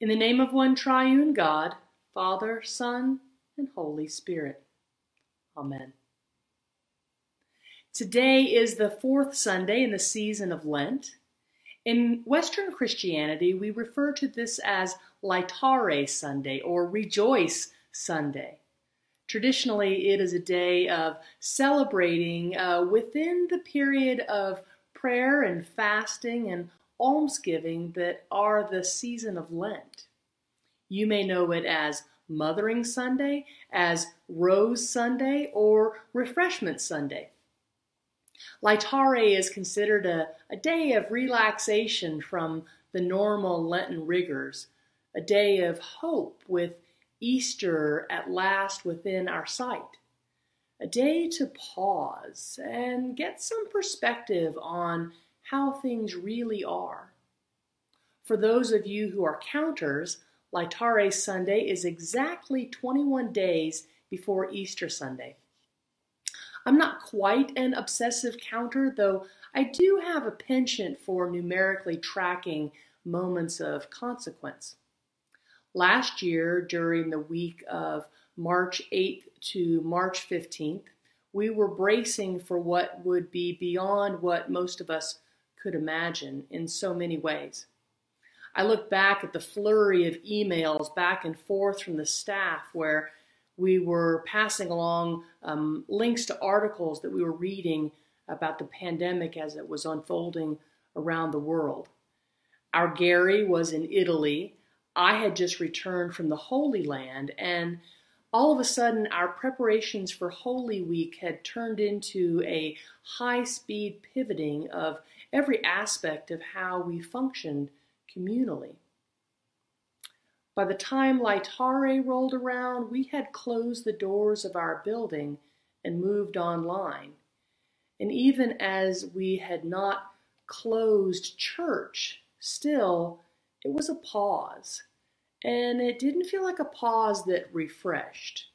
In the name of one triune God, Father, Son, and Holy Spirit. Amen. Today is the fourth Sunday in the season of Lent. In Western Christianity, we refer to this as Laetare Sunday or Rejoice Sunday. Traditionally, it is a day of celebrating uh, within the period of prayer and fasting and almsgiving that are the season of Lent. You may know it as Mothering Sunday, as Rose Sunday, or Refreshment Sunday. Laetare is considered a, a day of relaxation from the normal Lenten rigors, a day of hope with Easter at last within our sight, a day to pause and get some perspective on how things really are. For those of you who are counters, Laetare Sunday is exactly 21 days before Easter Sunday. I'm not quite an obsessive counter, though I do have a penchant for numerically tracking moments of consequence. Last year, during the week of March 8th to March 15th, we were bracing for what would be beyond what most of us could imagine in so many ways. I look back at the flurry of emails back and forth from the staff where we were passing along um, links to articles that we were reading about the pandemic as it was unfolding around the world. Our Gary was in Italy. I had just returned from the Holy Land, and all of a sudden, our preparations for Holy Week had turned into a high speed pivoting of every aspect of how we functioned communally. By the time Laetare rolled around, we had closed the doors of our building and moved online. And even as we had not closed church, still, it was a pause. And it didn't feel like a pause that refreshed.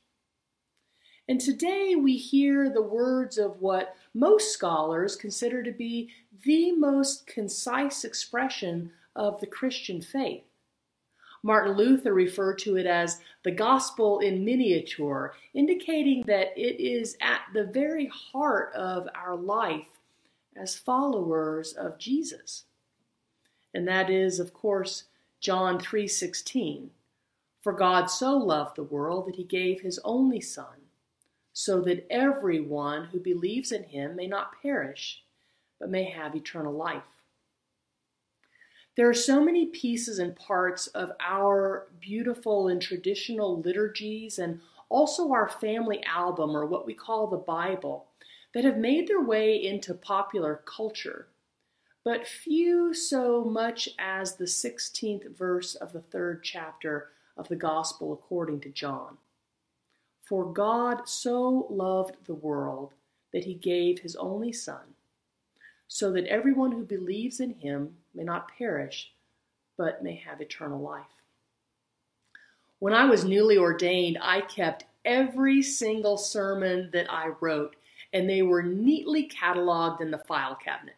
And today we hear the words of what most scholars consider to be the most concise expression of the Christian faith. Martin Luther referred to it as the gospel in miniature, indicating that it is at the very heart of our life as followers of Jesus. And that is, of course, John 3:16. For God so loved the world that he gave his only son, so that everyone who believes in him may not perish, but may have eternal life. There are so many pieces and parts of our beautiful and traditional liturgies and also our family album, or what we call the Bible, that have made their way into popular culture, but few so much as the 16th verse of the third chapter of the Gospel according to John. For God so loved the world that he gave his only Son so that everyone who believes in him may not perish, but may have eternal life. When I was newly ordained, I kept every single sermon that I wrote, and they were neatly cataloged in the file cabinet.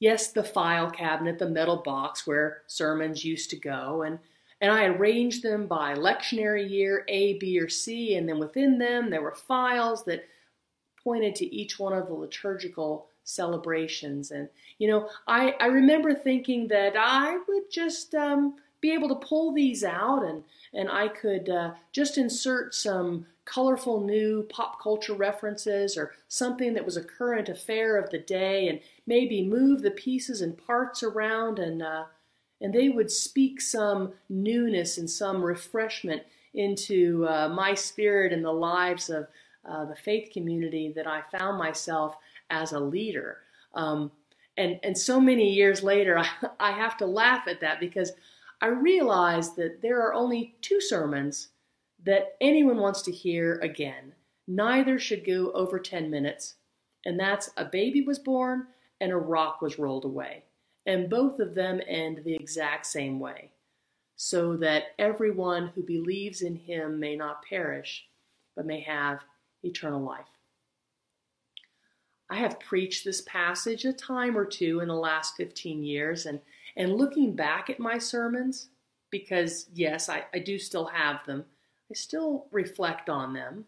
Yes, the file cabinet, the metal box where sermons used to go, and, and I arranged them by lectionary year A, B, or C, and then within them there were files that pointed to each one of the liturgical celebrations. And, you know, I, I remember thinking that I would just um, be able to pull these out and, and I could uh, just insert some colorful new pop culture references or something that was a current affair of the day and maybe move the pieces and parts around and uh, and they would speak some newness and some refreshment into uh, my spirit and the lives of uh, the faith community that I found myself as a leader. Um, and, and so many years later, I, I have to laugh at that because I realize that there are only two sermons that anyone wants to hear again. Neither should go over 10 minutes, and that's A Baby Was Born and A Rock Was Rolled Away. And both of them end the exact same way so that everyone who believes in him may not perish, but may have eternal life. I have preached this passage a time or two in the last 15 years, and, and looking back at my sermons, because, yes, I, I do still have them. I still reflect on them.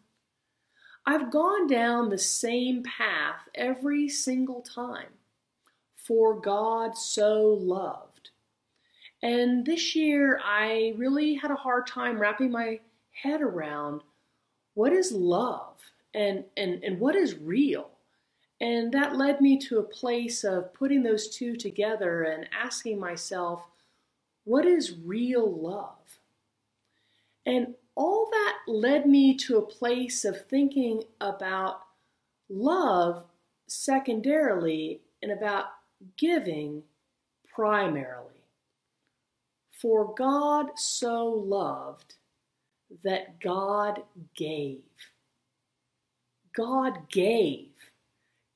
I've gone down the same path every single time. For God so loved. And this year, I really had a hard time wrapping my head around what is love and, and, and what is real. And that led me to a place of putting those two together and asking myself, what is real love? And all that led me to a place of thinking about love secondarily and about giving primarily. For God so loved that God gave. God gave.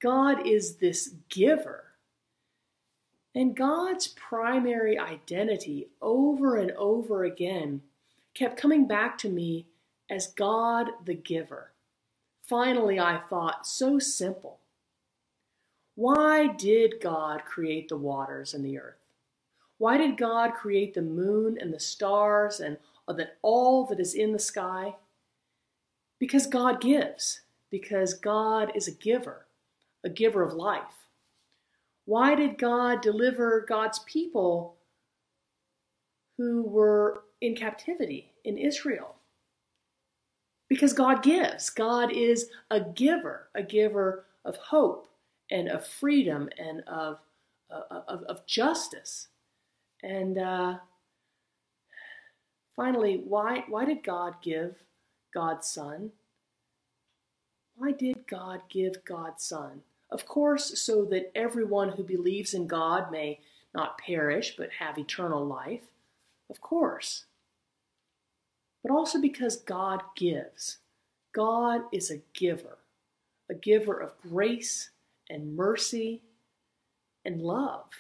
God is this giver. And God's primary identity over and over again kept coming back to me as God the giver. Finally, I thought, so simple. Why did God create the waters and the earth? Why did God create the moon and the stars and all that is in the sky? Because God gives, because God is a giver, a giver of life. Why did God deliver God's people who were in captivity in Israel? Because God gives. God is a giver, a giver of hope and of freedom and of, uh, of, of justice. And uh, finally, why, why did God give God's Son? Why did God give God's Son? Of course, so that everyone who believes in God may not perish but have eternal life. Of course. But also because God gives. God is a giver, a giver of grace and mercy and love.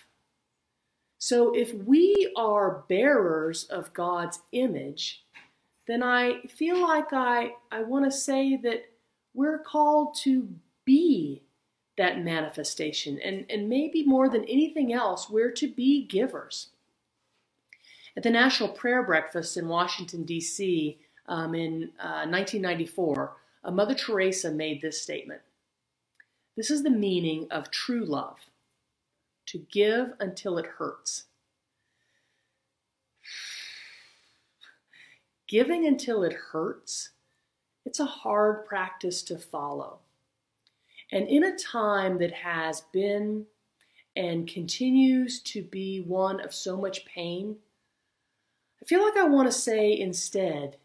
So if we are bearers of God's image, then I feel like I, I want to say that we're called to be that manifestation. And, and maybe more than anything else, we're to be givers. At the National Prayer Breakfast in Washington, D.C., um, in uh, 1994, Mother Teresa made this statement this is the meaning of true love to give until it hurts. Giving until it hurts, it's a hard practice to follow. And in a time that has been and continues to be one of so much pain, I feel like I want to say instead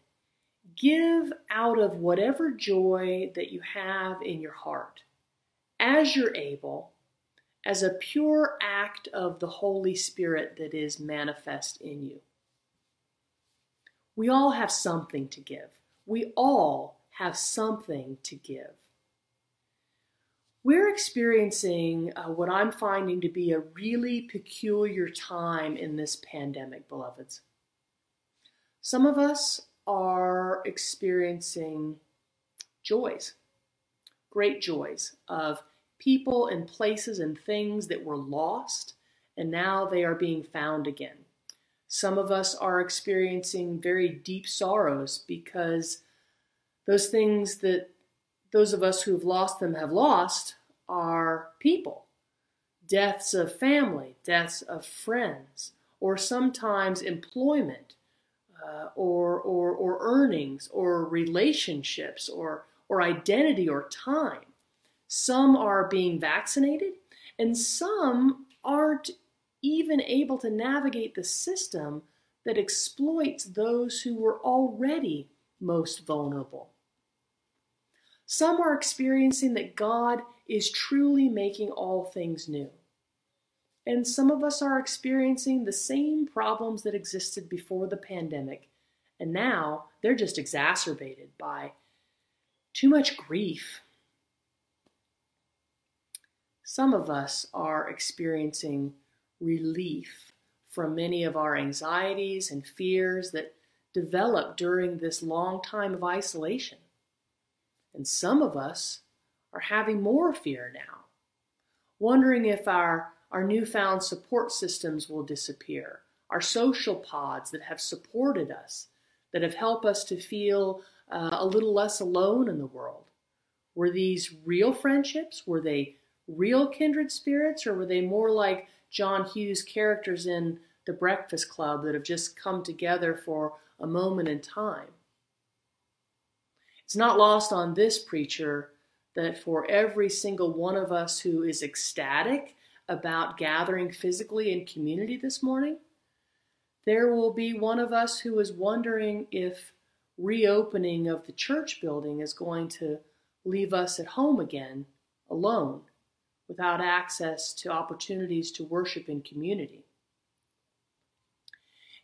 give out of whatever joy that you have in your heart as you're able, as a pure act of the Holy Spirit that is manifest in you. We all have something to give. We all have something to give. We're experiencing uh, what I'm finding to be a really peculiar time in this pandemic, beloveds. Some of us are experiencing joys, great joys of people and places and things that were lost, and now they are being found again. Some of us are experiencing very deep sorrows because those things that those of us who have lost them have lost are people. Deaths of family, deaths of friends, or sometimes employment, uh, or, or, or earnings, or relationships, or, or identity, or time. Some are being vaccinated, and some aren't even able to navigate the system that exploits those who were already most vulnerable. Some are experiencing that God is truly making all things new. And some of us are experiencing the same problems that existed before the pandemic, and now they're just exacerbated by too much grief some of us are experiencing relief from many of our anxieties and fears that developed during this long time of isolation. And some of us are having more fear now, wondering if our, our newfound support systems will disappear, our social pods that have supported us, that have helped us to feel uh, a little less alone in the world? Were these real friendships? Were they real kindred spirits, or were they more like John Hughes characters in The Breakfast Club that have just come together for a moment in time? It's not lost on this preacher that for every single one of us who is ecstatic about gathering physically in community this morning, there will be one of us who is wondering if reopening of the church building is going to leave us at home again, alone, without access to opportunities to worship in community.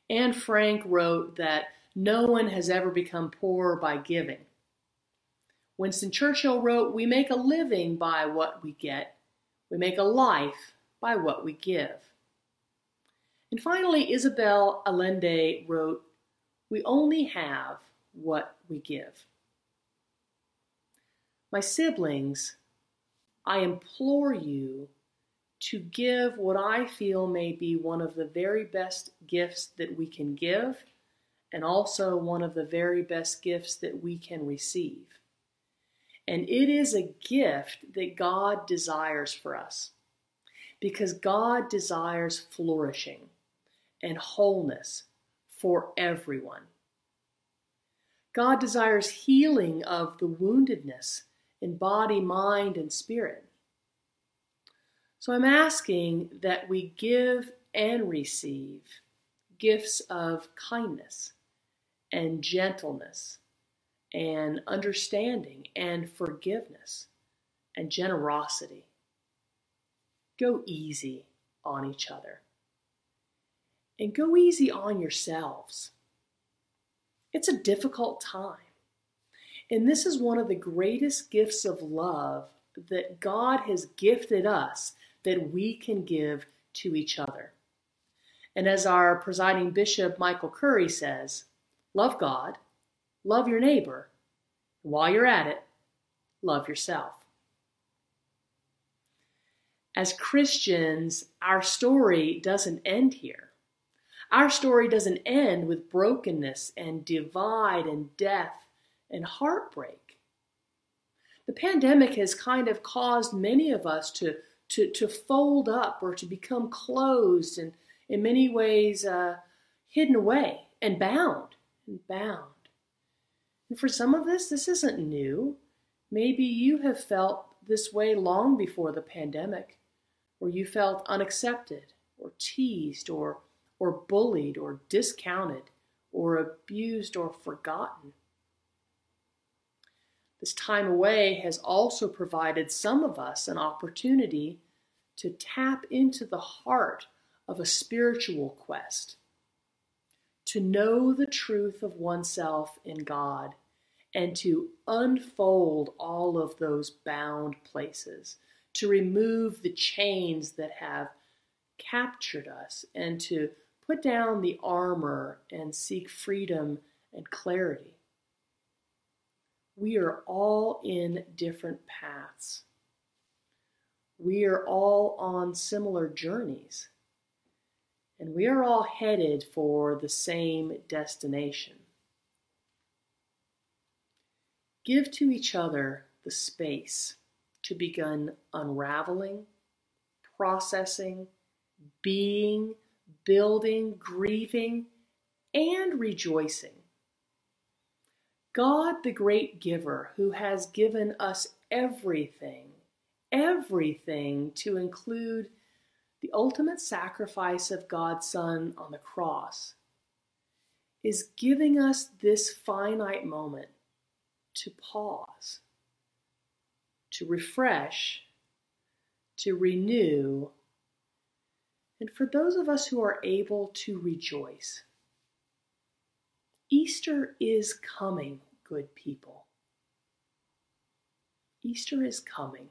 Anne Frank wrote that no one has ever become poor by giving. Winston Churchill wrote, We make a living by what we get, we make a life by what we give. And finally, Isabel Allende wrote, We only have what we give. My siblings, I implore you to give what I feel may be one of the very best gifts that we can give, and also one of the very best gifts that we can receive. And it is a gift that God desires for us because God desires flourishing and wholeness for everyone. God desires healing of the woundedness in body, mind, and spirit. So I'm asking that we give and receive gifts of kindness and gentleness and understanding and forgiveness and generosity. Go easy on each other and go easy on yourselves. It's a difficult time. And this is one of the greatest gifts of love that God has gifted us that we can give to each other. And as our presiding bishop, Michael Curry, says, love God, love your neighbor, while you're at it, love yourself. As Christians, our story doesn't end here. Our story doesn't end with brokenness and divide and death and heartbreak. The pandemic has kind of caused many of us to, to, to fold up or to become closed and in many ways uh, hidden away and bound and bound. And for some of us, this isn't new. Maybe you have felt this way long before the pandemic, where you felt unaccepted or teased or, or bullied or discounted or abused or forgotten. This time away has also provided some of us an opportunity to tap into the heart of a spiritual quest to know the truth of oneself in God and to unfold all of those bound places, to remove the chains that have captured us, and to put down the armor and seek freedom and clarity. We are all in different paths. We are all on similar journeys and we are all headed for the same destination. Give to each other the space to begin unraveling, processing, being, building, grieving, and rejoicing. God, the great giver, who has given us everything, everything to include the ultimate sacrifice of God's Son on the cross, is giving us this finite moment to pause, to refresh, to renew, and for those of us who are able to rejoice. Easter is coming, good people. Easter is coming.